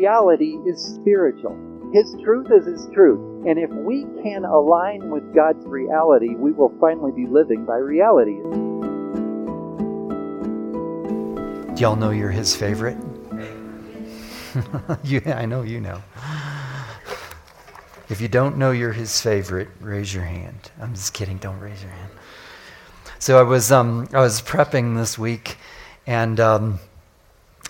your reality is spiritual. His truth is His truth. And if we can align with God's reality, we will finally be living by reality. Do y'all know you're His favorite? yeah, I know you know. If you don't know you're His favorite, raise your hand. I'm just kidding. Don't raise your hand. So I was um, I was prepping this week, and um,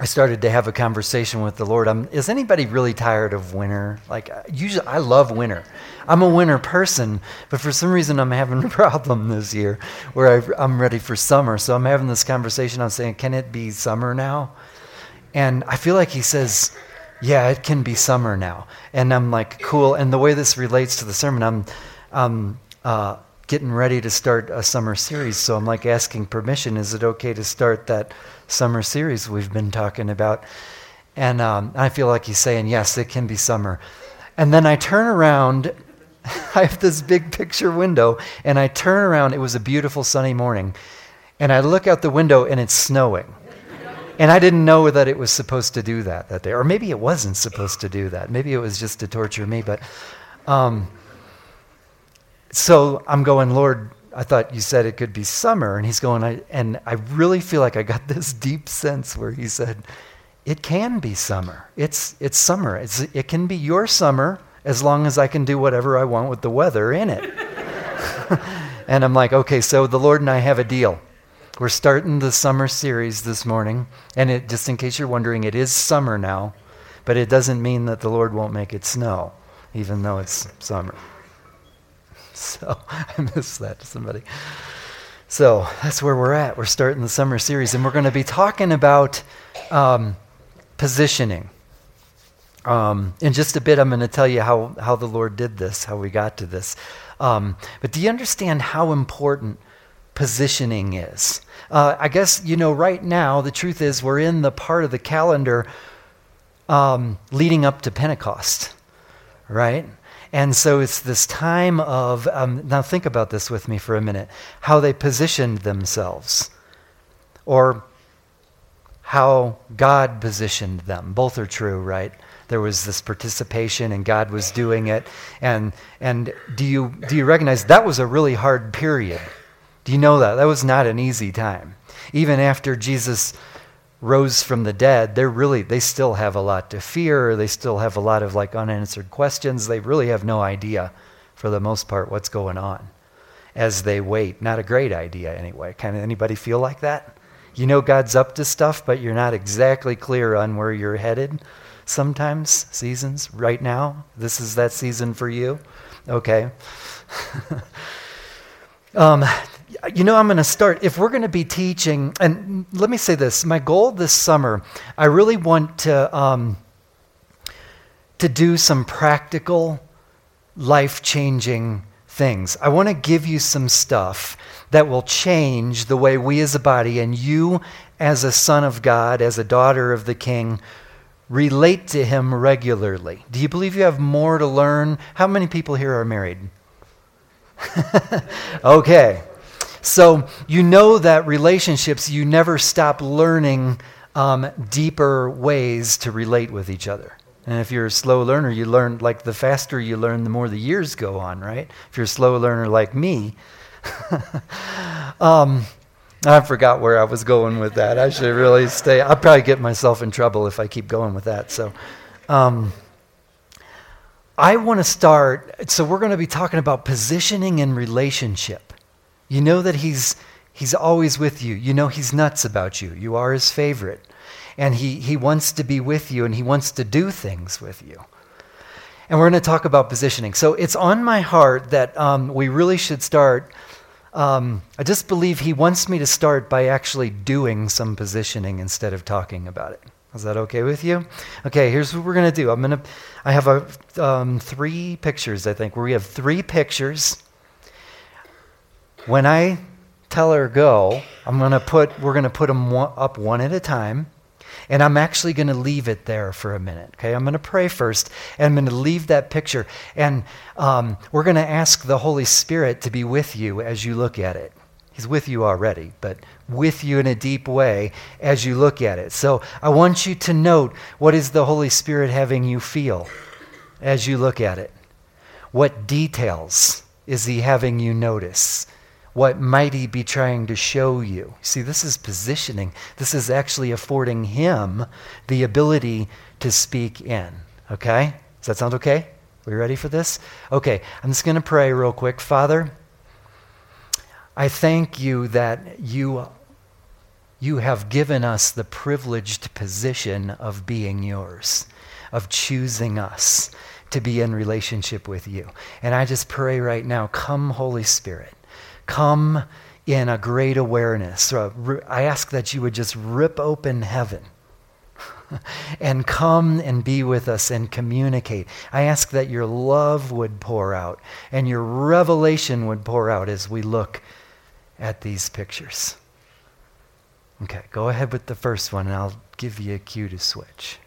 I started to have a conversation with the Lord. Um, is anybody really tired of winter? Like, uh, usually I love winter. I'm a winter person, but for some reason I'm having a problem this year where I, I'm ready for summer. So I'm having this conversation. I'm saying, can it be summer now? And I feel like he says, yeah, it can be summer now. And I'm like, cool. And the way this relates to the sermon, I'm, um, uh, getting ready to start a summer series. So I'm like asking permission. Is it okay to start that summer series we've been talking about? And um, I feel like he's saying, yes, it can be summer. And then I turn around. I have this big picture window, and I turn around. It was a beautiful sunny morning. And I look out the window, and it's snowing. And I didn't know that it was supposed to do that that day. Or maybe it wasn't supposed to do that. Maybe it was just to torture me. But um, so I'm going, Lord, I thought you said it could be summer. And he's going, I, and I really feel like I got this deep sense where he said, it can be summer. It's, it's summer. It's, it can be your summer as long as I can do whatever I want with the weather in it. and I'm like, okay, so the Lord and I have a deal. We're starting the summer series this morning. And it, just in case you're wondering, it is summer now, but it doesn't mean that the Lord won't make it snow, even though it's summer. So I missed that to somebody. So that's where we're at. We're starting the summer series, and we're going to be talking about um, positioning. Um, in just a bit, I'm going to tell you how, how the Lord did this, how we got to this. Um, but do you understand how important positioning is? Uh, I guess, you know, right now, the truth is we're in the part of the calendar um, leading up to Pentecost, right? And so it's this time of, um, now think about this with me for a minute, how they positioned themselves, or how God positioned them. Both are true, right? There was this participation and God was doing it. And, and do, you, do you recognize that was a really hard period? Do you know that? That was not an easy time. Even after Jesus rose from the dead, they're really, they still have a lot to fear. They still have a lot of like unanswered questions. They really have no idea, for the most part, what's going on as they wait. Not a great idea, anyway. Kind of anybody feel like that? You know God's up to stuff, but you're not exactly clear on where you're headed sometimes, seasons. Right now, this is that season for you. Okay. um, you know, I'm going to start. If we're going to be teaching, and let me say this my goal this summer, I really want to, um, to do some practical, life changing things. I want to give you some stuff that will change the way we as a body and you as a son of God, as a daughter of the King, relate to Him regularly. Do you believe you have more to learn? How many people here are married? okay. So you know that relationships, you never stop learning um, deeper ways to relate with each other. And if you're a slow learner, you learn, like the faster you learn, the more the years go on, right? If you're a slow learner like me, um, I forgot where I was going with that. I should really stay. I'll probably get myself in trouble if I keep going with that. So, um, I want to start. So, we're going to be talking about positioning and relationship. You know that he's, he's always with you. You know he's nuts about you. You are his favorite. And he, he wants to be with you and he wants to do things with you. And we're going to talk about positioning. So it's on my heart that um, we really should start. Um, I just believe he wants me to start by actually doing some positioning instead of talking about it. Is that okay with you? Okay, here's what we're going to do. I'm going to, I have a, um, three pictures, I think, where we have three pictures when I tell her go, I'm going to put, we're going to put them up one at a time. And I'm actually going to leave it there for a minute. Okay, I'm going to pray first, and I'm going to leave that picture. And um, we're going to ask the Holy Spirit to be with you as you look at it. He's with you already, but with you in a deep way as you look at it. So I want you to note what is the Holy Spirit having you feel as you look at it? What details is He having you notice? What might He be trying to show you? See, this is positioning. This is actually affording Him the ability to speak in. Okay? Does that sound okay? Are we ready for this? Okay, I'm just going to pray real quick. Father, I thank you that you, you have given us the privileged position of being yours, of choosing us to be in relationship with you. And I just pray right now, come, Holy Spirit, come in a great awareness. I ask that you would just rip open heaven and come and be with us and communicate. I ask that your love would pour out and your revelation would pour out as we look at these pictures. Okay, go ahead with the first one and I'll give you a cue to switch.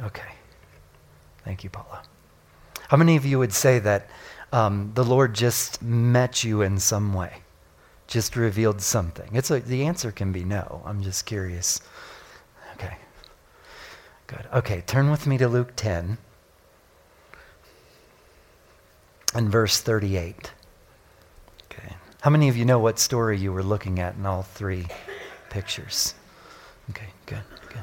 Okay. Thank you, Paula. How many of you would say that um, the Lord just met you in some way, just revealed something? It's a, the answer can be no. I'm just curious. Okay. Good. Okay, turn with me to Luke 10 and verse 38. Okay. How many of you know what story you were looking at in all three pictures? Okay, good, good.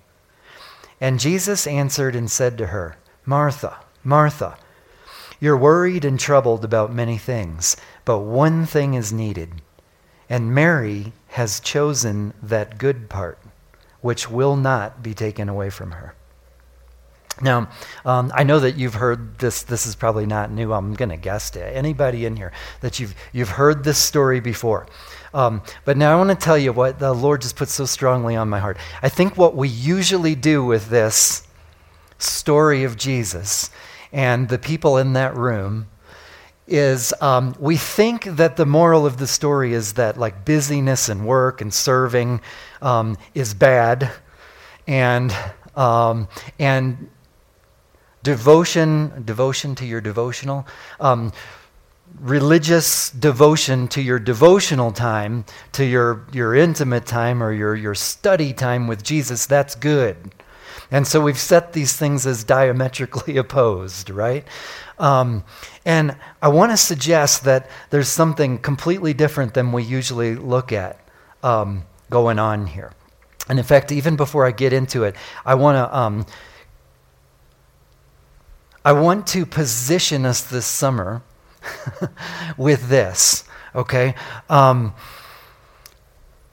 And Jesus answered and said to her, Martha, Martha, you're worried and troubled about many things, but one thing is needed. And Mary has chosen that good part, which will not be taken away from her. Now, um, I know that you've heard this. This is probably not new. I'm going to guess to anybody in here that you've, you've heard this story before. Um, but now I want to tell you what the Lord just put so strongly on my heart. I think what we usually do with this story of Jesus and the people in that room is um, we think that the moral of the story is that like busyness and work and serving um, is bad, and um, and devotion devotion to your devotional um, religious devotion to your devotional time, to your, your intimate time or your, your study time with Jesus, that's good. And so we've set these things as diametrically opposed, right? Um, and I want to suggest that there's something completely different than we usually look at um, going on here. And in fact, even before I get into it, I want to. Um, I want to position us this summer with this, okay? Um,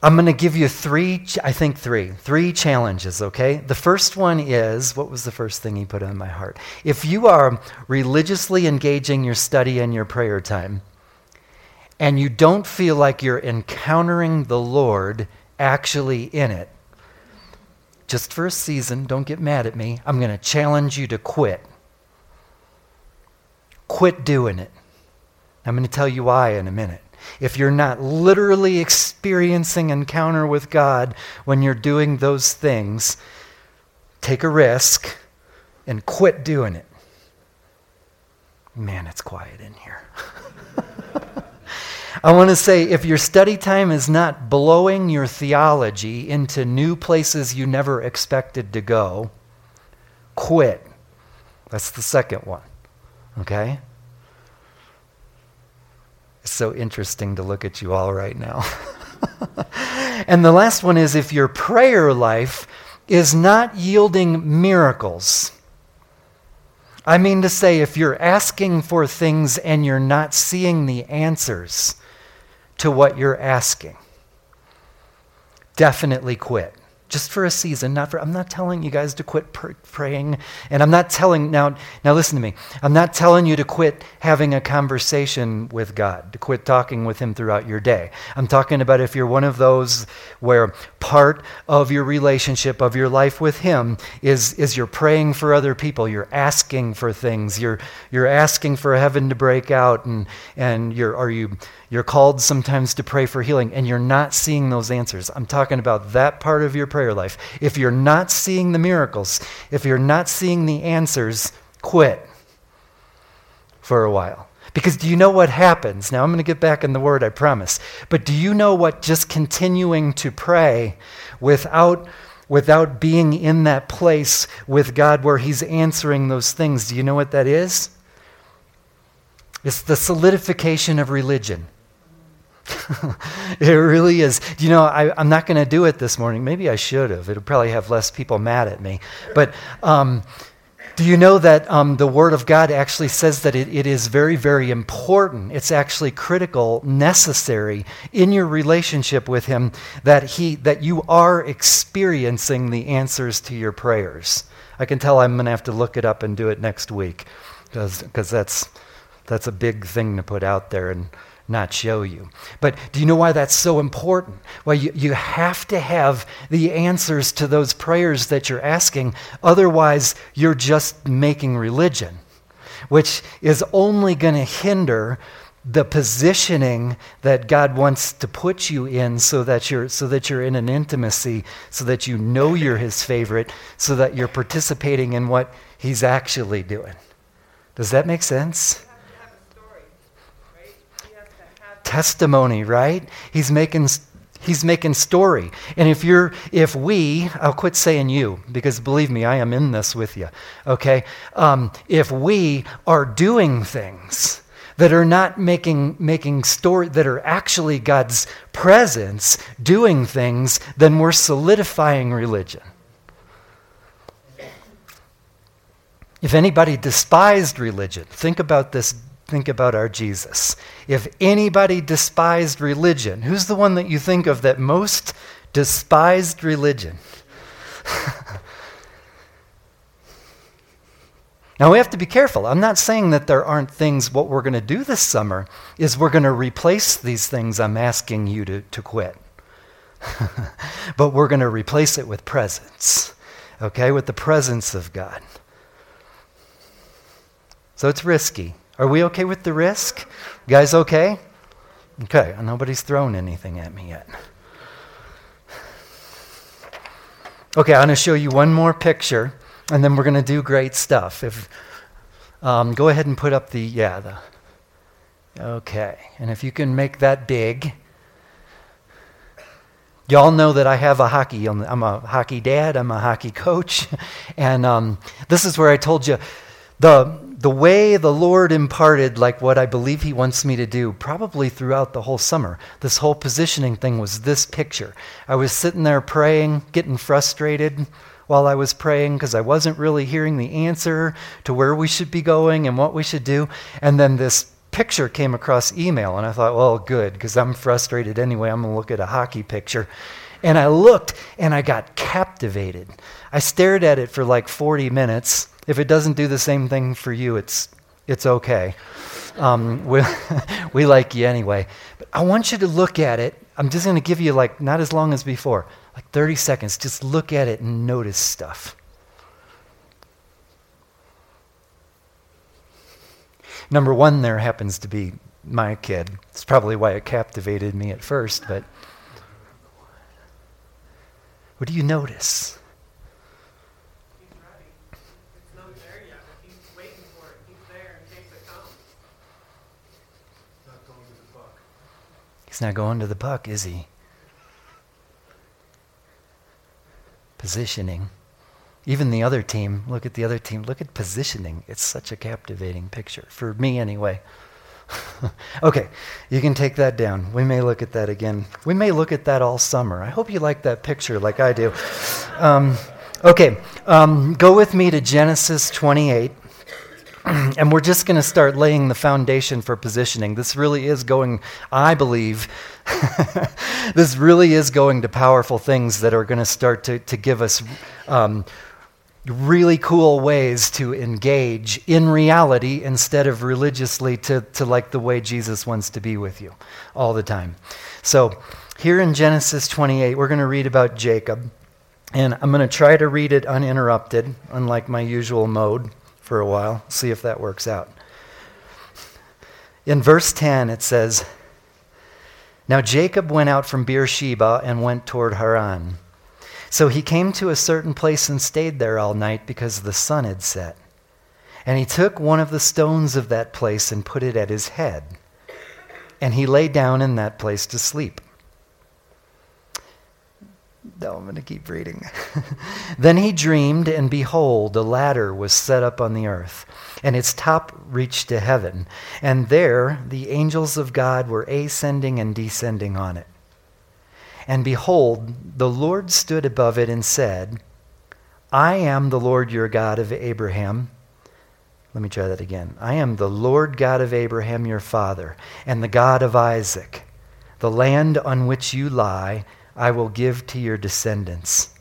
I'm going to give you three, I think three, three challenges, okay? The first one is what was the first thing he put on my heart? If you are religiously engaging your study and your prayer time, and you don't feel like you're encountering the Lord actually in it, just for a season, don't get mad at me. I'm going to challenge you to quit. Quit doing it. I'm going to tell you why in a minute. If you're not literally experiencing encounter with God when you're doing those things, take a risk and quit doing it. Man, it's quiet in here. I want to say if your study time is not blowing your theology into new places you never expected to go, quit. That's the second one. Okay? So interesting to look at you all right now. and the last one is if your prayer life is not yielding miracles. I mean to say, if you're asking for things and you're not seeing the answers to what you're asking, definitely quit just for a season not for i'm not telling you guys to quit pr- praying and i'm not telling now now listen to me. I'm not telling you to quit having a conversation with god to quit talking with him throughout your day. I'm talking about if you're one of those where part of your relationship of your life with him is is you're praying for other people you're asking for things you're you're asking for heaven to break out and and you're are you you're called sometimes to pray for healing and you're not seeing those answers. I'm talking about that part of your prayer life. If you're not seeing the miracles, if you're not seeing the answers, quit for a while. Because do you know what happens? Now I'm going to get back in the word, I promise. But do you know what just continuing to pray without without being in that place with God where he's answering those things, do you know what that is? It's the solidification of religion. it really is. You know, I, am not going to do it this morning. Maybe I should have. It'll probably have less people mad at me. But um, do you know that um, the Word of God actually says that it, it is very, very important? It's actually critical, necessary in your relationship with Him that He that you are experiencing the answers to your prayers. I can tell I'm going to have to look it up and do it next week because that's that's a big thing to put out there and not show you. But do you know why that's so important? Well, you, you have to have the answers to those prayers that you're asking. Otherwise, you're just making religion, which is only going to hinder the positioning that God wants to put you in so that you're so that you're in an intimacy so that you know you're his favorite so that you're participating in what he's actually doing. Does that make sense? Testimony, right? He's making he's making story. And if you're if we, I'll quit saying you because believe me, I am in this with you. Okay, um, if we are doing things that are not making making story that are actually God's presence doing things, then we're solidifying religion. If anybody despised religion, think about this think about our Jesus. If anybody despised religion, who's the one that you think of that most despised religion? now we have to be careful. I'm not saying that there aren't things, what we're going to do this summer is we're going to replace these things I'm asking you to, to quit. but we're going to replace it with presence, okay, with the presence of God. So it's risky. Are we okay with the risk? You guys okay? Okay, nobody's thrown anything at me yet. Okay, I'm going to show you one more picture, and then we're going to do great stuff. If um, go ahead and put up the yeah the okay, and if you can make that big. Y'all know that I have a hockey. I'm a hockey dad. I'm a hockey coach, and um, this is where I told you the the way the Lord imparted, like what I believe He wants me to do, probably throughout the whole summer. This whole positioning thing was this picture. I was sitting there praying, getting frustrated while I was praying because I wasn't really hearing the answer to where we should be going and what we should do. And then this picture came across email, and I thought, well, good, because I'm frustrated anyway. I'm going to look at a hockey picture. And I looked and I got captivated. I stared at it for like 40 minutes if it doesn't do the same thing for you, it's, it's okay. Um, we, we like you anyway. But I want you to look at it. I'm just going to give you, like, not as long as before, like 30 seconds. Just look at it and notice stuff. Number one there happens to be my kid. It's probably why it captivated me at first, but what do you notice? He's not going to the puck, is he? Positioning. Even the other team, look at the other team, look at positioning. It's such a captivating picture, for me anyway. okay, you can take that down. We may look at that again. We may look at that all summer. I hope you like that picture like I do. Um, okay, um, go with me to Genesis 28. and we're just going to start laying the foundation for positioning. This really is going, I believe, this really is going to powerful things that are going to start to, to give us um, really cool ways to engage in reality instead of religiously to, to like the way Jesus wants to be with you all the time. So, here in Genesis 28, we're going to read about Jacob. And I'm going to try to read it uninterrupted, unlike my usual mode for a while, see if that works out. In verse 10, it says, Now Jacob went out from Beersheba and went toward Haran. So he came to a certain place and stayed there all night because the sun had set. And he took one of the stones of that place and put it at his head. And he lay down in that place to sleep. No, I'm going to keep reading. then he dreamed, and behold, a ladder was set up on the earth, and its top reached to heaven. And there the angels of God were ascending and descending on it. And behold, the Lord stood above it and said, I am the Lord your God of Abraham. Let me try that again. I am the Lord God of Abraham your father, and the God of Isaac. The land on which you lie I will give to your descendants.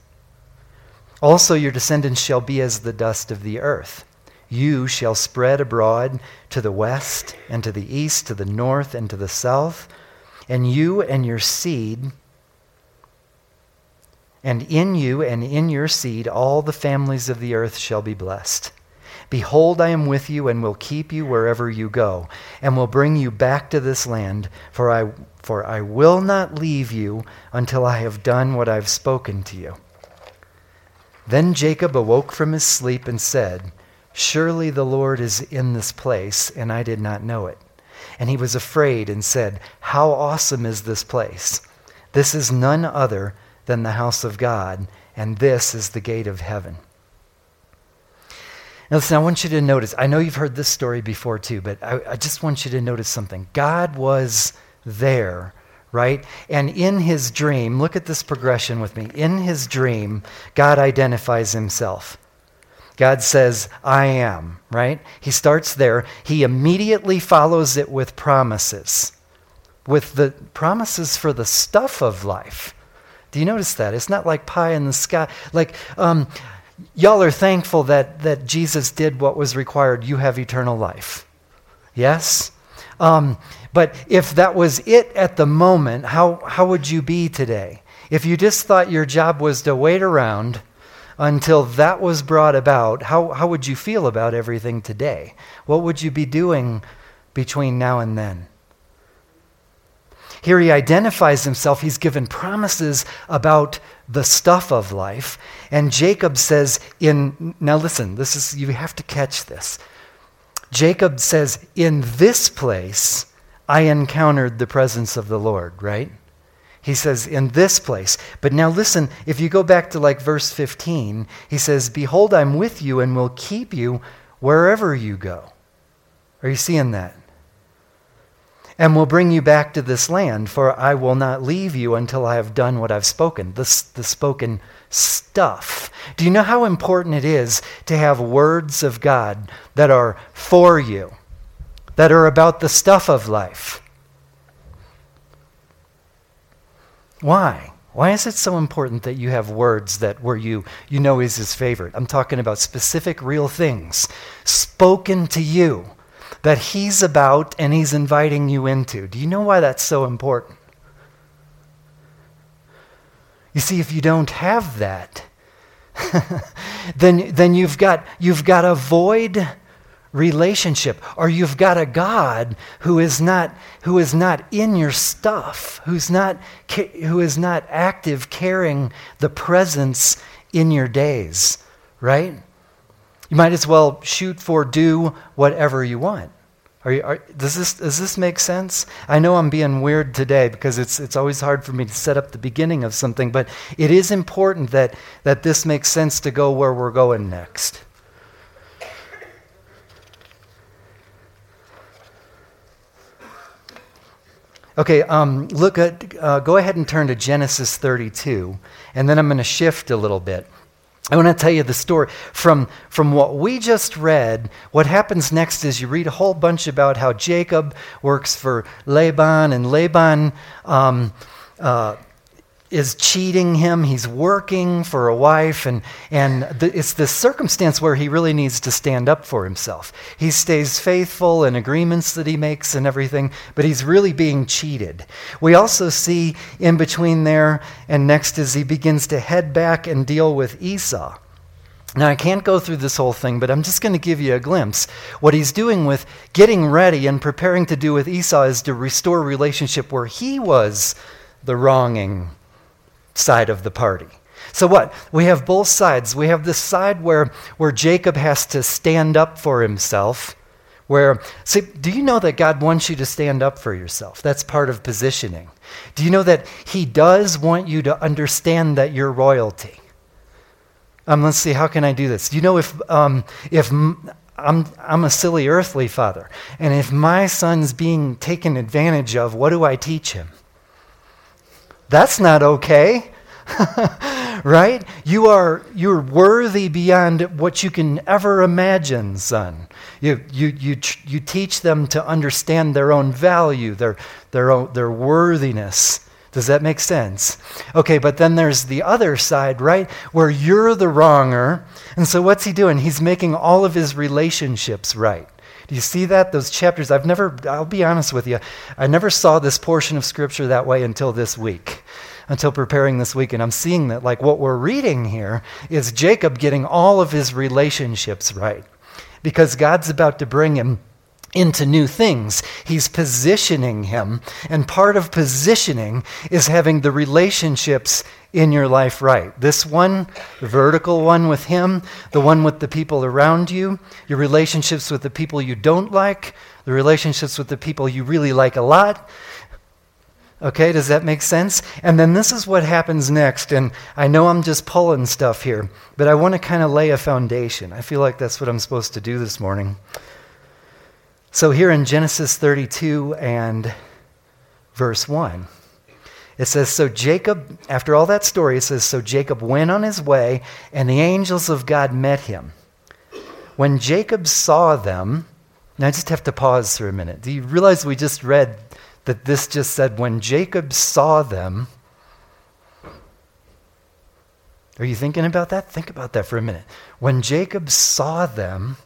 Also, your descendants shall be as the dust of the earth. You shall spread abroad to the west, and to the east, to the north, and to the south. And you and your seed, and in you and in your seed, all the families of the earth shall be blessed. Behold, I am with you and will keep you wherever you go, and will bring you back to this land, for I for I will not leave you until I have done what I've spoken to you. Then Jacob awoke from his sleep and said, Surely the Lord is in this place, and I did not know it. And he was afraid and said, How awesome is this place! This is none other than the house of God, and this is the gate of heaven. Now, listen, I want you to notice, I know you've heard this story before too, but I, I just want you to notice something. God was there, right? And in his dream, look at this progression with me. In his dream, God identifies himself. God says, I am, right? He starts there. He immediately follows it with promises, with the promises for the stuff of life. Do you notice that? It's not like pie in the sky. Like, um, y'all are thankful that, that Jesus did what was required. You have eternal life. Yes? Um, but if that was it at the moment, how, how would you be today? If you just thought your job was to wait around until that was brought about, how, how would you feel about everything today? What would you be doing between now and then? Here he identifies himself. He's given promises about the stuff of life. And Jacob says, in, now listen, this is, you have to catch this. Jacob says, in this place I encountered the presence of the Lord, right? He says, in this place. But now listen, if you go back to like verse 15, he says, Behold, I'm with you and will keep you wherever you go. Are you seeing that? And will bring you back to this land, for I will not leave you until I have done what I've spoken. The, the spoken stuff. Do you know how important it is to have words of God that are for you, that are about the stuff of life? Why? Why is it so important that you have words that where you you know is his favorite? I'm talking about specific real things spoken to you that he's about and he's inviting you into. Do you know why that's so important? You see, if you don't have that, then, then you've, got, you've got a void relationship or you've got a god who is not who is not in your stuff who's not who is not active carrying the presence in your days right? You might as well shoot for do whatever you want are you, are, does, this, does this make sense? I know I'm being weird today because it's, it's always hard for me to set up the beginning of something, but it is important that, that this makes sense to go where we're going next. Okay, um, look at, uh, go ahead and turn to Genesis 32, and then I'm going to shift a little bit. I want to tell you the story. From, from what we just read, what happens next is you read a whole bunch about how Jacob works for Laban, and Laban um, uh, is cheating him. He's working for a wife, and, and the, it's this circumstance where he really needs to stand up for himself. He stays faithful in agreements that he makes and everything, but he's really being cheated. We also see in between there and next as he begins to head back and deal with Esau. Now, I can't go through this whole thing, but I'm just going to give you a glimpse. What he's doing with getting ready and preparing to do with Esau is to restore relationship where he was the wronging side of the party. So what? We have both sides. We have this side where, where Jacob has to stand up for himself. Where, see, do you know that God wants you to stand up for yourself? That's part of positioning. Do you know that He does want you to understand that you're royalty? Um, let's see, how can I do this? Do you know if, um, if I'm, I'm a silly earthly father, and if my son's being taken advantage of, what do I teach him? That's not okay. right? You are you're worthy beyond what you can ever imagine, son. You, you, you, you teach them to understand their own value, their, their, own, their worthiness. Does that make sense? Okay, but then there's the other side, right? Where you're the wronger. And so what's he doing? He's making all of his relationships right. Do you see that? Those chapters, I've never, I'll be honest with you, I never saw this portion of Scripture that way until this week, until preparing this week. And I'm seeing that, like, what we're reading here is Jacob getting all of his relationships right because God's about to bring him into new things. He's positioning him. And part of positioning is having the relationships in your life right. This one, the vertical one with Him, the one with the people around you, your relationships with the people you don't like, the relationships with the people you really like a lot. Okay, does that make sense? And then this is what happens next. And I know I'm just pulling stuff here, but I want to kind of lay a foundation. I feel like that's what I'm supposed to do this morning. So, here in Genesis 32 and verse 1, it says, So Jacob, after all that story, it says, So Jacob went on his way, and the angels of God met him. When Jacob saw them, now I just have to pause for a minute. Do you realize we just read that this just said, When Jacob saw them? Are you thinking about that? Think about that for a minute. When Jacob saw them,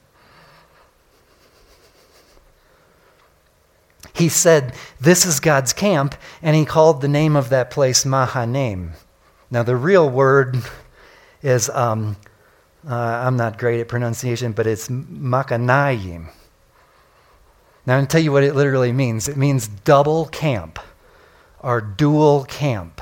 he said, This is God's camp, and he called the name of that place Mahanaim. Now, the real word is, um, uh, I'm not great at pronunciation, but it's Makanayim. Now, I'm going to tell you what it literally means it means double camp or dual camp.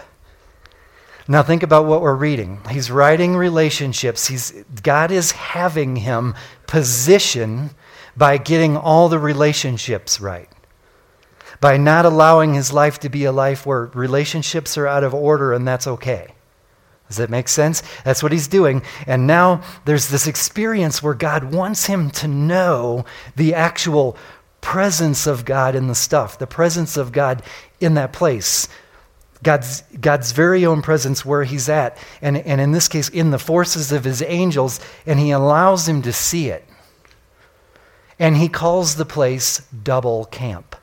Now, think about what we're reading. He's writing relationships. He's, God is having him position by getting all the relationships right by not allowing his life to be a life where relationships are out of order and that's okay. Does that make sense? That's what he's doing. And now there's this experience where God wants him to know the actual presence of God in the stuff, the presence of God in that place. God's, God's very own presence where he's at, and, and in this case, in the forces of his angels, and he allows him to see it. And he calls the place double camp.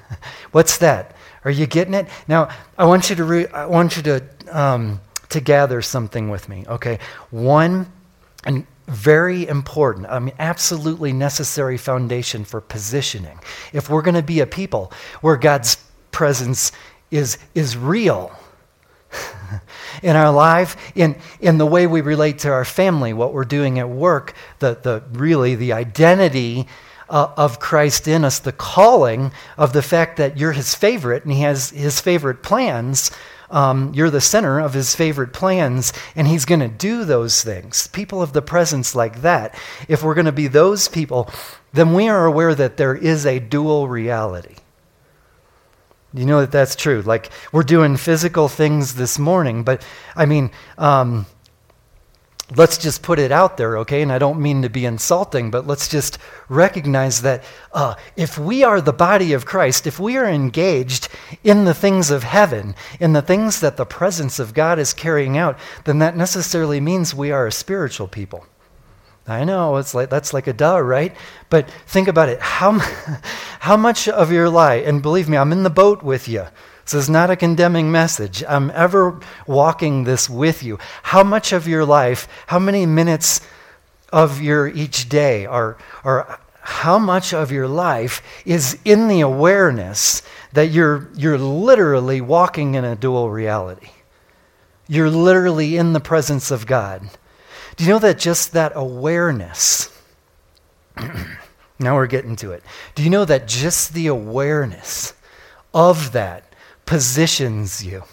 What's that? Are you getting it? Now, I want you to, re- I want you to, um, to gather something with me, okay? One, and very important, I mean, absolutely necessary foundation for positioning. If we're going to be a people where God's presence is, is real, in our life, in, in the way we relate to our family, what we're doing at work, the, the really the identity uh, of Christ in us, the calling of the fact that you're his favorite and he has his favorite plans. Um, you're the center of his favorite plans, and he's going to do those things. People of the presence like that, if we're going to be those people, then we are aware that there is a dual reality. You know that that's true. Like, we're doing physical things this morning, but I mean, um, let's just put it out there, okay? And I don't mean to be insulting, but let's just recognize that uh, if we are the body of Christ, if we are engaged in the things of heaven, in the things that the presence of God is carrying out, then that necessarily means we are a spiritual people. I know it's like that's like a duh, right? But think about it. How, how much of your life, and believe me, I'm in the boat with you. This is not a condemning message. I'm ever walking this with you. How much of your life, how many minutes of your each day, or, or how much of your life is in the awareness that you're, you're literally walking in a dual reality? You're literally in the presence of God. Do you know that just that awareness, now we're getting to it. Do you know that just the awareness of that positions you.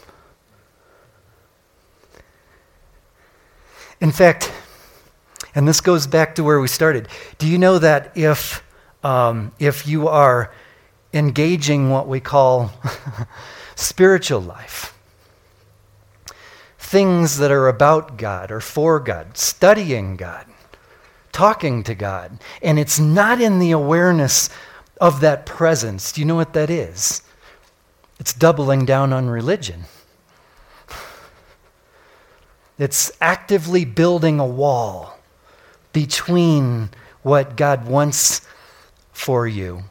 In fact, and this goes back to where we started. Do you know that if, um, if you are engaging what we call spiritual life, things that are about God or for God, studying God, talking to God, and it's not in the awareness of that presence, do you know what that is? It's doubling down on religion. It's actively building a wall between what God wants for you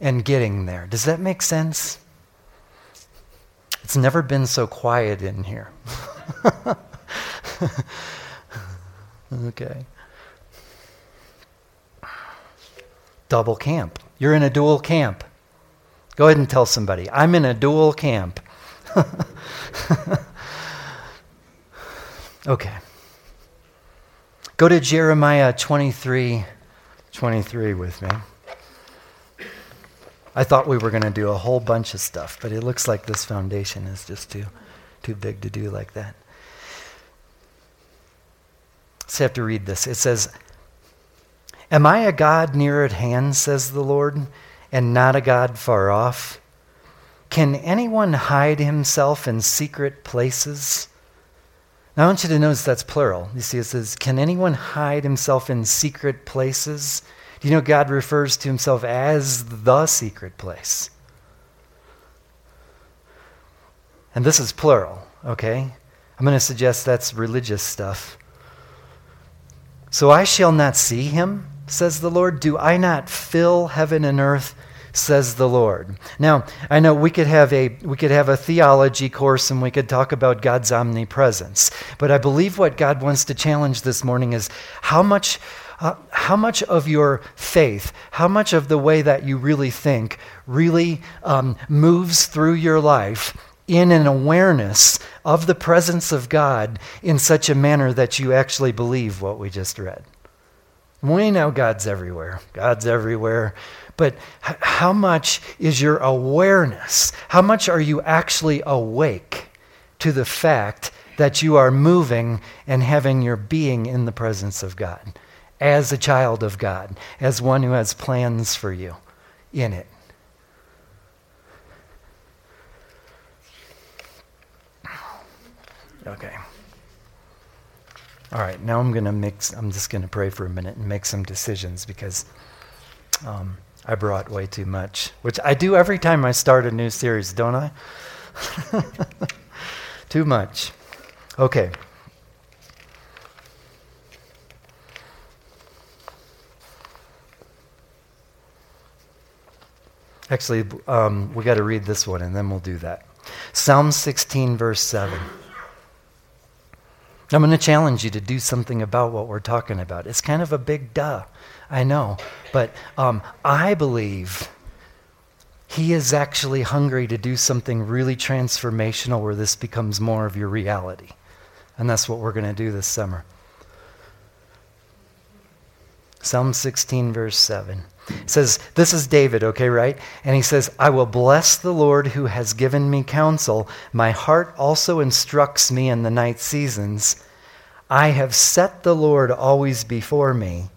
and getting there. Does that make sense? It's never been so quiet in here. okay. Double camp. You're in a dual camp. Go ahead and tell somebody, I'm in a dual camp. okay. Go to Jeremiah 23 23 with me. I thought we were going to do a whole bunch of stuff, but it looks like this foundation is just too, too big to do like that. Let's have to read this. It says, Am I a God near at hand, says the Lord? And not a God far off? Can anyone hide himself in secret places? Now, I want you to notice that's plural. You see, it says, Can anyone hide himself in secret places? Do you know God refers to himself as the secret place? And this is plural, okay? I'm going to suggest that's religious stuff. So I shall not see him, says the Lord. Do I not fill heaven and earth? says the Lord. Now, I know we could have a we could have a theology course and we could talk about God's omnipresence. But I believe what God wants to challenge this morning is how much uh, how much of your faith, how much of the way that you really think really um, moves through your life in an awareness of the presence of God in such a manner that you actually believe what we just read. We know God's everywhere. God's everywhere. But how much is your awareness? How much are you actually awake to the fact that you are moving and having your being in the presence of God as a child of God, as one who has plans for you in it? Okay. All right, now I'm going to mix, I'm just going to pray for a minute and make some decisions because um, I brought way too much, which I do every time I start a new series, don't I? too much. Okay. Actually, um, we got to read this one and then we'll do that. Psalm 16, verse 7. I'm going to challenge you to do something about what we're talking about. It's kind of a big duh, I know. But um, I believe he is actually hungry to do something really transformational where this becomes more of your reality. And that's what we're going to do this summer. Psalm 16, verse 7. Says, This is David, okay, right? And he says, I will bless the Lord who has given me counsel. My heart also instructs me in the night seasons. I have set the Lord always before me.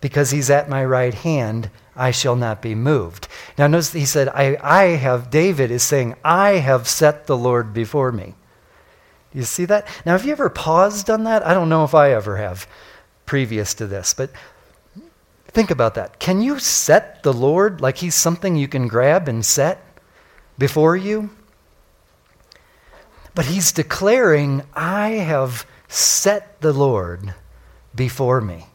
Because he's at my right hand, I shall not be moved. Now, notice he said, I, I have, David is saying, I have set the Lord before me. You see that? Now, have you ever paused on that? I don't know if I ever have previous to this, but Think about that. Can you set the Lord like he's something you can grab and set before you? But he's declaring, I have set the Lord before me.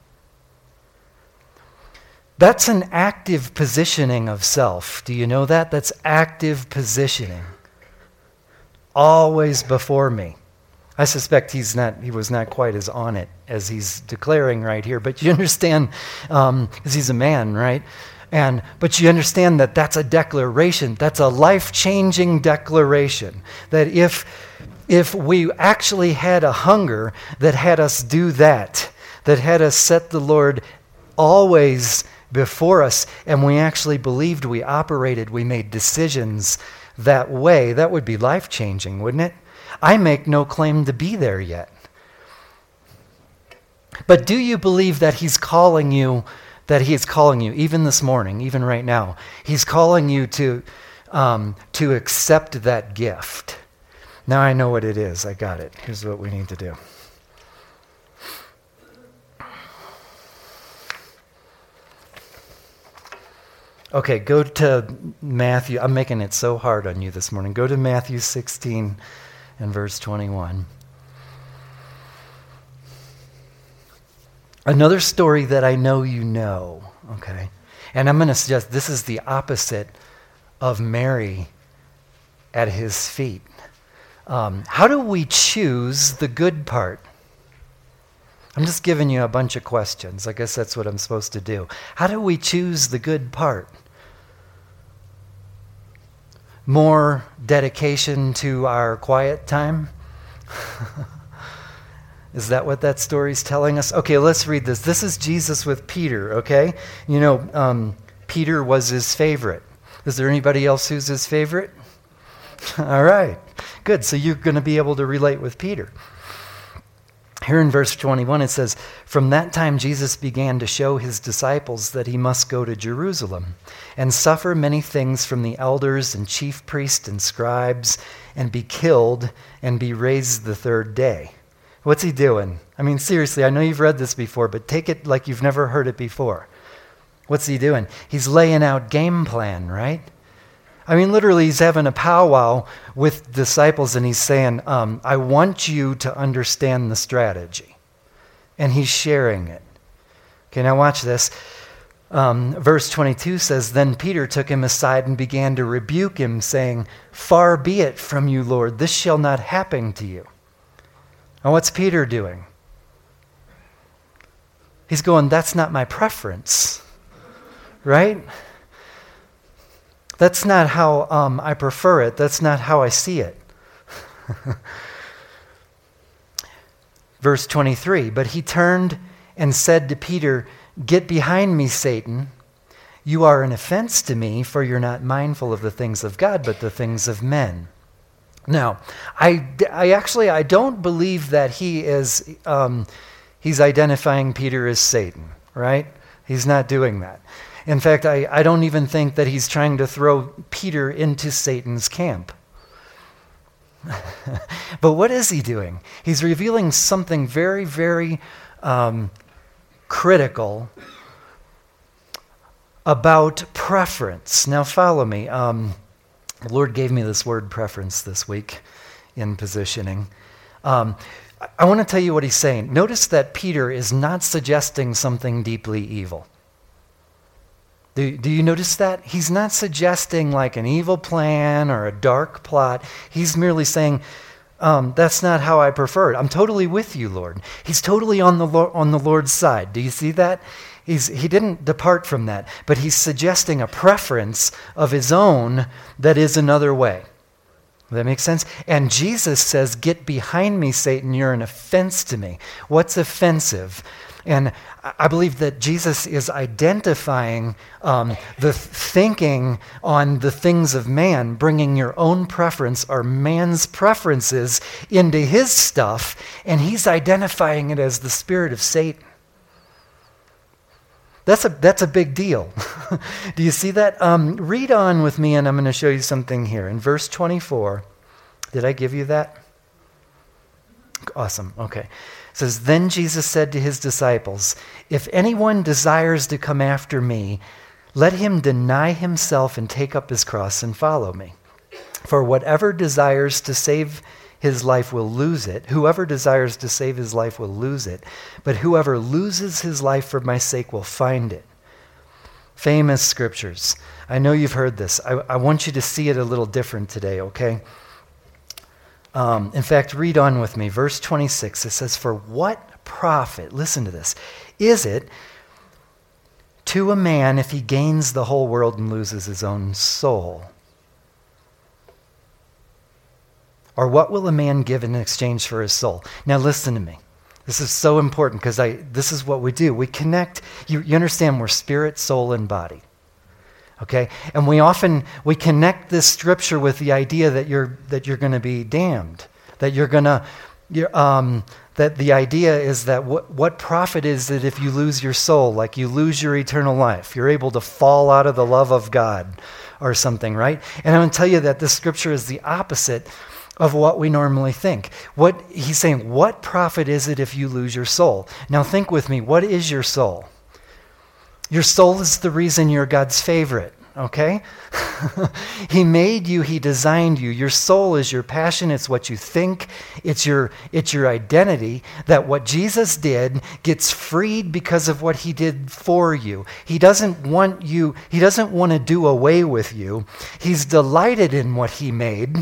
That's an active positioning of self. Do you know that? That's active positioning. Always before me. I suspect he's not, he was not quite as on it as he's declaring right here. But you understand, because um, he's a man, right? And, but you understand that that's a declaration. That's a life changing declaration. That if, if we actually had a hunger that had us do that, that had us set the Lord always before us, and we actually believed we operated, we made decisions that way, that would be life changing, wouldn't it? I make no claim to be there yet. But do you believe that He's calling you, that He is calling you, even this morning, even right now? He's calling you to, um, to accept that gift. Now I know what it is. I got it. Here's what we need to do. Okay, go to Matthew. I'm making it so hard on you this morning. Go to Matthew 16 and verse 21. Another story that I know you know, okay? And I'm going to suggest this is the opposite of Mary at his feet. Um, how do we choose the good part? I'm just giving you a bunch of questions. I guess that's what I'm supposed to do. How do we choose the good part? More dedication to our quiet time? is that what that story's telling us? Okay, let's read this. This is Jesus with Peter, okay? You know, um, Peter was his favorite. Is there anybody else who's his favorite? All right, good. So you're going to be able to relate with Peter. Here in verse 21, it says, From that time Jesus began to show his disciples that he must go to Jerusalem and suffer many things from the elders and chief priests and scribes and be killed and be raised the third day. What's he doing? I mean, seriously, I know you've read this before, but take it like you've never heard it before. What's he doing? He's laying out game plan, right? I mean, literally, he's having a powwow with disciples and he's saying, um, I want you to understand the strategy. And he's sharing it. Okay, now watch this. Um, verse 22 says, Then Peter took him aside and began to rebuke him, saying, Far be it from you, Lord, this shall not happen to you. Now, what's Peter doing? He's going, That's not my preference, right? That's not how um, I prefer it. That's not how I see it. Verse 23 But he turned and said to Peter, Get behind me, Satan. You are an offense to me, for you're not mindful of the things of God, but the things of men. Now, I, I actually I don't believe that he is um, he's identifying Peter as Satan, right? He's not doing that. In fact, I, I don't even think that he's trying to throw Peter into Satan's camp. but what is he doing? He's revealing something very, very um, critical about preference. Now, follow me. Um, the Lord gave me this word preference this week in positioning. Um, I want to tell you what he's saying. Notice that Peter is not suggesting something deeply evil. Do, do you notice that? He's not suggesting like an evil plan or a dark plot. He's merely saying, um, That's not how I prefer it. I'm totally with you, Lord. He's totally on the, on the Lord's side. Do you see that? He's, he didn't depart from that, but he's suggesting a preference of his own that is another way. That makes sense? And Jesus says, Get behind me, Satan. You're an offense to me. What's offensive? And I believe that Jesus is identifying um, the thinking on the things of man, bringing your own preference or man's preferences into his stuff, and he's identifying it as the spirit of Satan. That's a, that's a big deal. Do you see that? Um, read on with me, and I'm going to show you something here. In verse 24, did I give you that? Awesome. Okay. It says, Then Jesus said to his disciples, If anyone desires to come after me, let him deny himself and take up his cross and follow me. For whatever desires to save his life will lose it. Whoever desires to save his life will lose it. But whoever loses his life for my sake will find it. Famous scriptures. I know you've heard this. I, I want you to see it a little different today, okay? Um, in fact, read on with me. Verse 26, it says, For what profit, listen to this, is it to a man if he gains the whole world and loses his own soul? Or what will a man give in exchange for his soul? Now, listen to me. This is so important because I this is what we do. We connect, you, you understand, we're spirit, soul, and body. Okay? And we often we connect this scripture with the idea that you're that you're going to be damned, that you're going to um, that the idea is that what, what profit is it if you lose your soul, like you lose your eternal life? You're able to fall out of the love of God or something, right? And I'm going to tell you that this scripture is the opposite of what we normally think. What he's saying, what profit is it if you lose your soul? Now think with me, what is your soul? Your soul is the reason you're God's favorite okay? he made you, he designed you. Your soul is your passion, it's what you think, it's your it's your identity that what Jesus did gets freed because of what he did for you. He doesn't want you, he doesn't want to do away with you. He's delighted in what he made,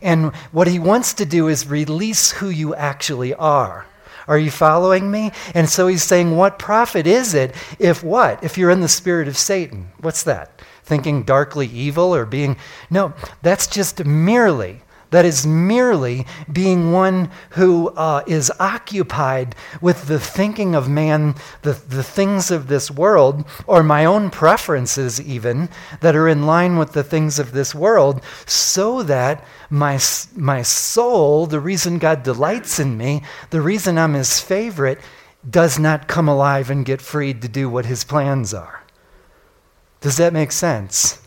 and what he wants to do is release who you actually are. Are you following me? And so he's saying, What profit is it if what? If you're in the spirit of Satan? What's that? thinking darkly evil or being. No, that's just merely. That is merely being one who uh, is occupied with the thinking of man, the, the things of this world, or my own preferences, even, that are in line with the things of this world, so that my, my soul, the reason God delights in me, the reason I'm his favorite, does not come alive and get freed to do what his plans are. Does that make sense?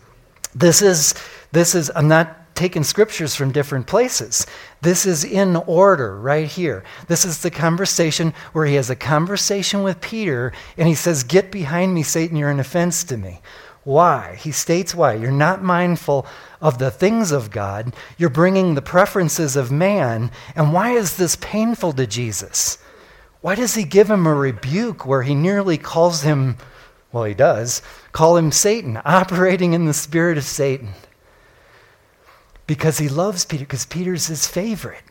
This is, this is, I'm not taking scriptures from different places. This is in order right here. This is the conversation where he has a conversation with Peter and he says, Get behind me, Satan, you're an offense to me. Why? He states why. You're not mindful of the things of God, you're bringing the preferences of man. And why is this painful to Jesus? Why does he give him a rebuke where he nearly calls him well, he does. Call him Satan, operating in the spirit of Satan. Because he loves Peter, because Peter's his favorite.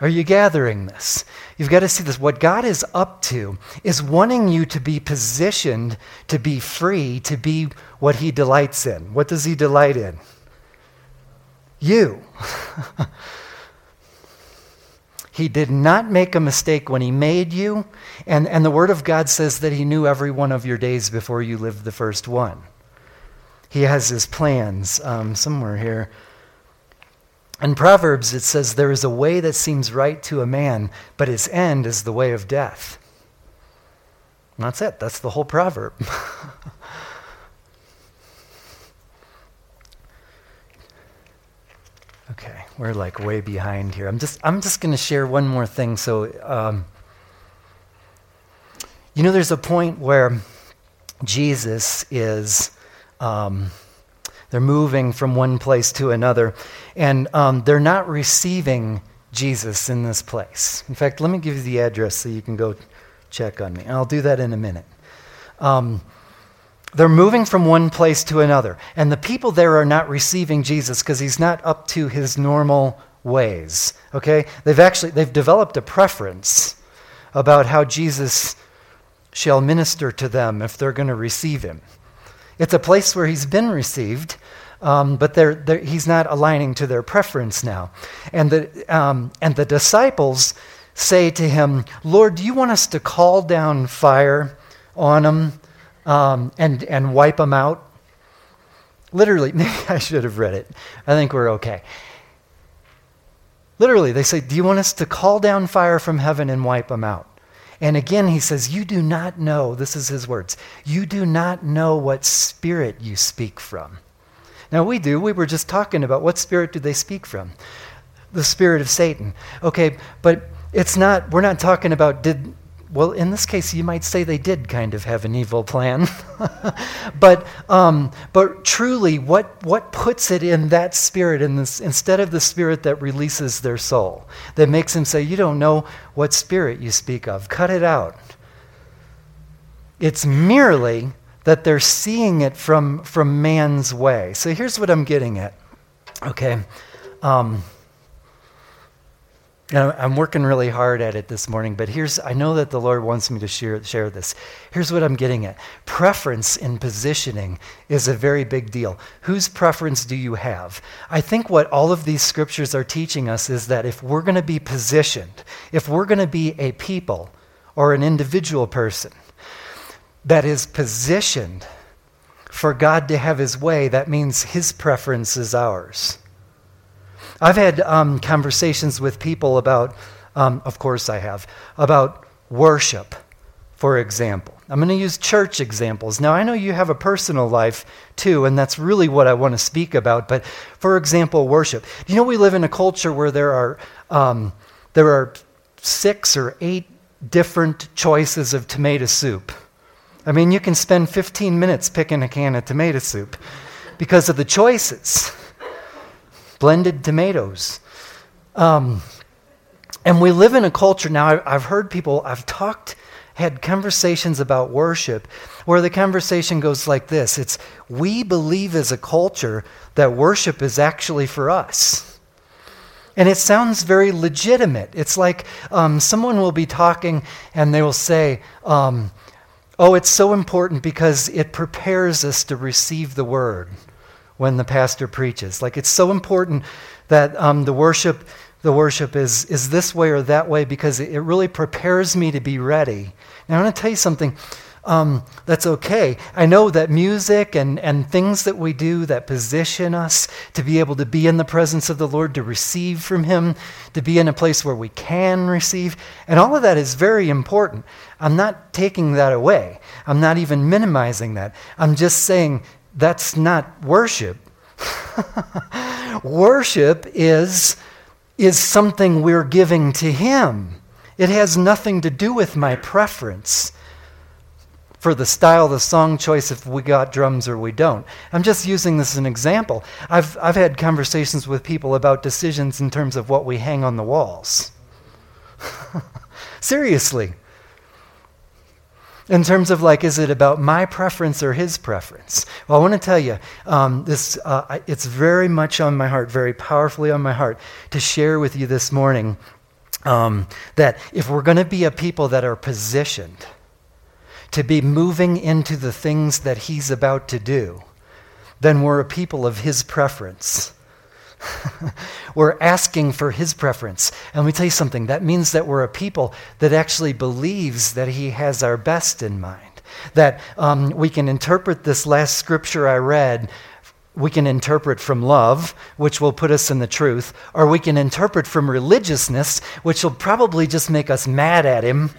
Are you gathering this? You've got to see this. What God is up to is wanting you to be positioned to be free, to be what he delights in. What does he delight in? You. He did not make a mistake when He made you. And, and the Word of God says that He knew every one of your days before you lived the first one. He has His plans um, somewhere here. In Proverbs, it says, There is a way that seems right to a man, but its end is the way of death. And that's it. That's the whole proverb. okay, we're like way behind here. I'm just, I'm just going to share one more thing. So, um, you know, there's a point where Jesus is. Um, they're moving from one place to another, and um, they're not receiving Jesus in this place. In fact, let me give you the address so you can go check on me. And I'll do that in a minute. Um, they're moving from one place to another, and the people there are not receiving Jesus because he's not up to his normal ways. Okay? They've actually they've developed a preference about how Jesus shall minister to them if they're going to receive him. It's a place where he's been received, um, but they're, they're, he's not aligning to their preference now. And the, um, and the disciples say to him, Lord, do you want us to call down fire on them um, and, and wipe them out? Literally, maybe I should have read it. I think we're okay. Literally, they say, Do you want us to call down fire from heaven and wipe them out? And again, he says, You do not know, this is his words, you do not know what spirit you speak from. Now, we do. We were just talking about what spirit do they speak from? The spirit of Satan. Okay, but it's not, we're not talking about did, well, in this case, you might say they did kind of have an evil plan. but, um, but truly, what, what puts it in that spirit in this, instead of the spirit that releases their soul, that makes them say, You don't know what spirit you speak of? Cut it out. It's merely that they're seeing it from, from man's way. So here's what I'm getting at. Okay. Um, I'm working really hard at it this morning, but here's, I know that the Lord wants me to share, share this. Here's what I'm getting at preference in positioning is a very big deal. Whose preference do you have? I think what all of these scriptures are teaching us is that if we're going to be positioned, if we're going to be a people or an individual person that is positioned for God to have his way, that means his preference is ours. I've had um, conversations with people about, um, of course I have, about worship, for example. I'm going to use church examples. Now, I know you have a personal life too, and that's really what I want to speak about. But for example, worship. You know, we live in a culture where there are, um, there are six or eight different choices of tomato soup. I mean, you can spend 15 minutes picking a can of tomato soup because of the choices blended tomatoes. Um, and we live in a culture now, I've heard people, I've talked, had conversations about worship where the conversation goes like this it's, we believe as a culture that worship is actually for us. And it sounds very legitimate. It's like um, someone will be talking and they will say, um, Oh, it's so important because it prepares us to receive the word when the pastor preaches. Like it's so important that um, the worship the worship is is this way or that way because it, really prepares me to be ready. Now I want to tell you something. Um, that's okay. I know that music and, and things that we do that position us to be able to be in the presence of the Lord, to receive from Him, to be in a place where we can receive, and all of that is very important. I'm not taking that away. I'm not even minimizing that. I'm just saying that's not worship. worship is, is something we're giving to Him. It has nothing to do with my preference for the style, the song choice, if we got drums or we don't. I'm just using this as an example. I've, I've had conversations with people about decisions in terms of what we hang on the walls. Seriously in terms of like, is it about my preference or his preference? Well, I want to tell you, um, this, uh, it's very much on my heart, very powerfully on my heart, to share with you this morning um, that if we're going to be a people that are positioned to be moving into the things that he's about to do, then we're a people of his preference. we're asking for his preference. And let me tell you something that means that we're a people that actually believes that he has our best in mind. That um, we can interpret this last scripture I read we can interpret from love, which will put us in the truth, or we can interpret from religiousness, which will probably just make us mad at him.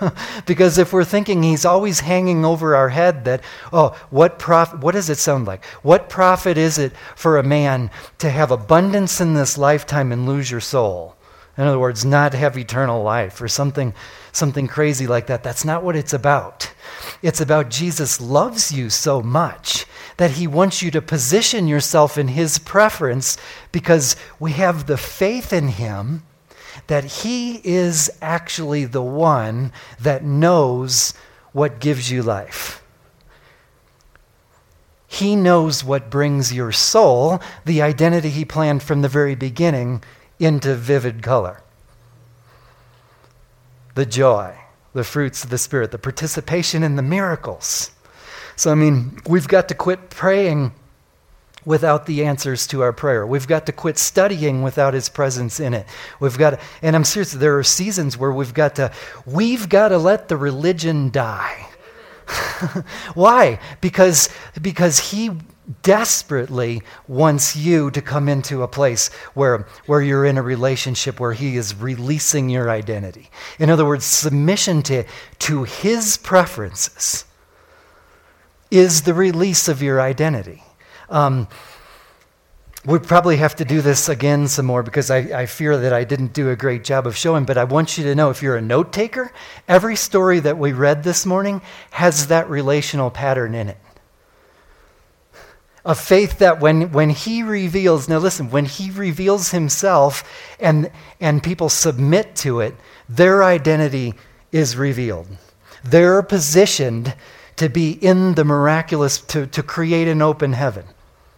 because if we're thinking he's always hanging over our head that, oh, what profit, what does it sound like? What profit is it for a man to have abundance in this lifetime and lose your soul? In other words, not have eternal life or something, something crazy like that. That's not what it's about. It's about Jesus loves you so much that he wants you to position yourself in his preference because we have the faith in him that he is actually the one that knows what gives you life. He knows what brings your soul, the identity he planned from the very beginning, into vivid color. The joy, the fruits of the Spirit, the participation in the miracles. So, I mean, we've got to quit praying without the answers to our prayer. We've got to quit studying without his presence in it. We've got to, and I'm serious, there are seasons where we've got to we've got to let the religion die. Why? Because because he desperately wants you to come into a place where, where you're in a relationship where he is releasing your identity. In other words, submission to, to his preferences is the release of your identity. Um, we probably have to do this again some more because I, I, fear that I didn't do a great job of showing. But I want you to know if you're a note taker, every story that we read this morning has that relational pattern in it. A faith that when, when he reveals, now listen, when he reveals himself and, and people submit to it, their identity is revealed. They're positioned to be in the miraculous, to, to create an open heaven.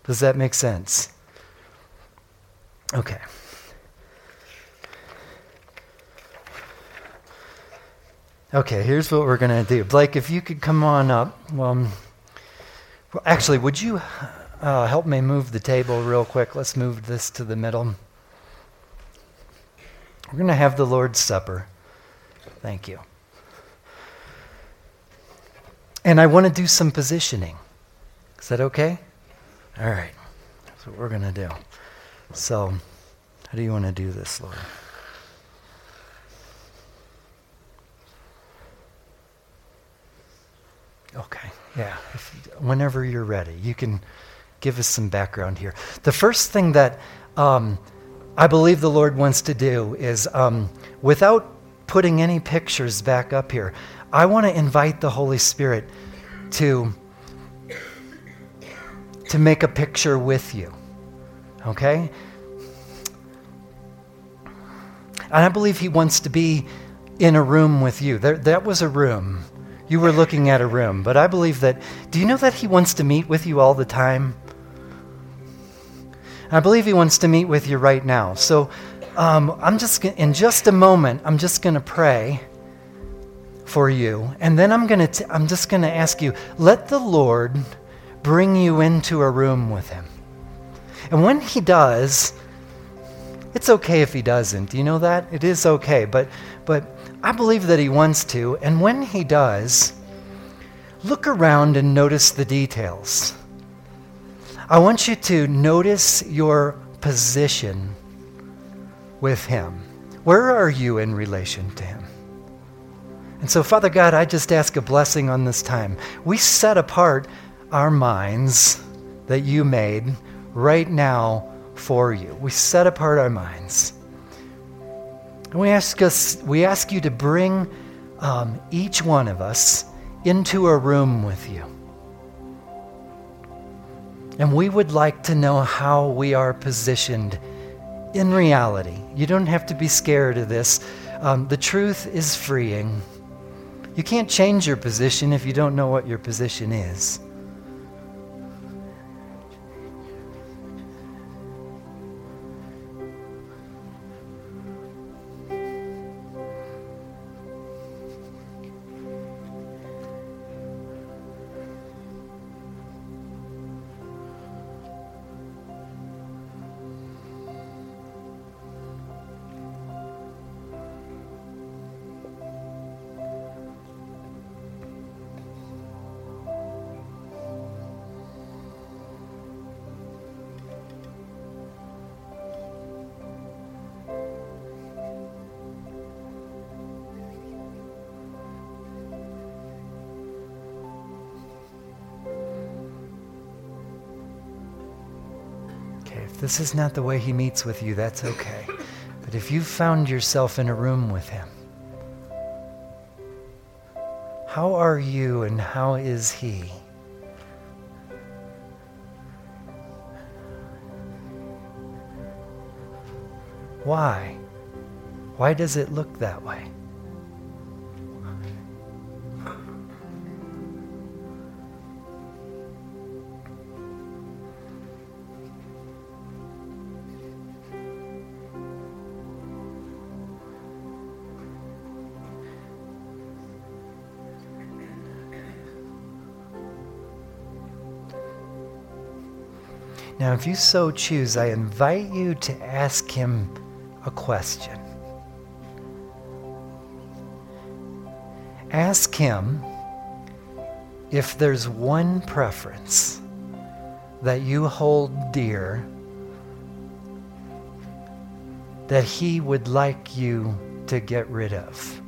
Does that make sense? Okay. Okay, here's what we're going to do. Blake, if you could come on up. Well, well actually, would you uh, help me move the table real quick? Let's move this to the middle. We're going to have the Lord's Supper. Thank you. And I want to do some positioning. Is that okay? All right. That's what we're going to do. So, how do you want to do this, Lord? Okay. Yeah. If, whenever you're ready, you can give us some background here. The first thing that um, I believe the Lord wants to do is, um, without putting any pictures back up here, I want to invite the Holy Spirit to, to make a picture with you. Okay? And I believe He wants to be in a room with you. There, that was a room. You were looking at a room. But I believe that, do you know that He wants to meet with you all the time? I believe He wants to meet with you right now. So um, I'm just, in just a moment, I'm just going to pray for you. And then I'm going to I'm just going to ask you, let the Lord bring you into a room with him. And when he does, it's okay if he doesn't. Do you know that? It is okay, but but I believe that he wants to, and when he does, look around and notice the details. I want you to notice your position with him. Where are you in relation to him? And so, Father God, I just ask a blessing on this time. We set apart our minds that you made right now for you. We set apart our minds. And we ask, us, we ask you to bring um, each one of us into a room with you. And we would like to know how we are positioned in reality. You don't have to be scared of this. Um, the truth is freeing. You can't change your position if you don't know what your position is. If this is not the way he meets with you, that's okay. But if you've found yourself in a room with him, how are you and how is he? Why? Why does it look that way? Now, if you so choose, I invite you to ask him a question. Ask him if there's one preference that you hold dear that he would like you to get rid of.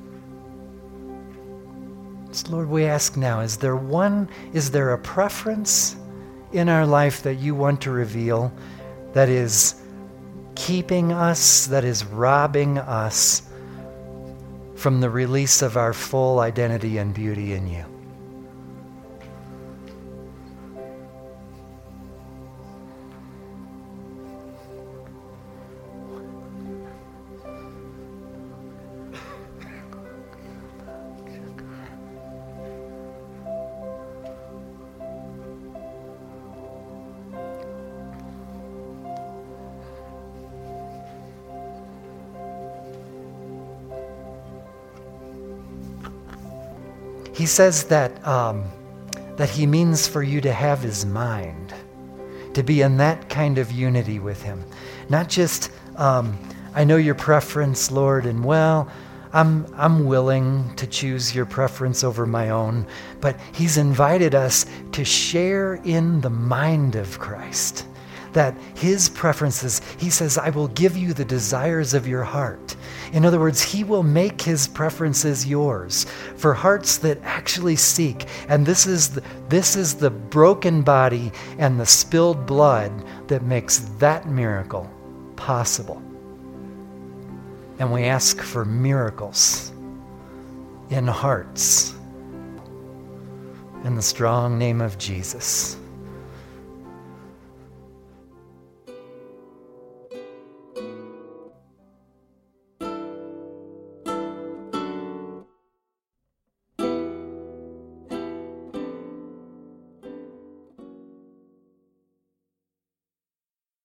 So Lord, we ask now, is there one, is there a preference in our life that you want to reveal that is keeping us, that is robbing us from the release of our full identity and beauty in you. He says that, um, that he means for you to have his mind, to be in that kind of unity with him. Not just, um, I know your preference, Lord, and well, I'm, I'm willing to choose your preference over my own, but he's invited us to share in the mind of Christ that his preferences, he says, I will give you the desires of your heart. In other words, he will make his preferences yours for hearts that actually seek. And this is the, this is the broken body and the spilled blood that makes that miracle possible. And we ask for miracles in hearts in the strong name of Jesus.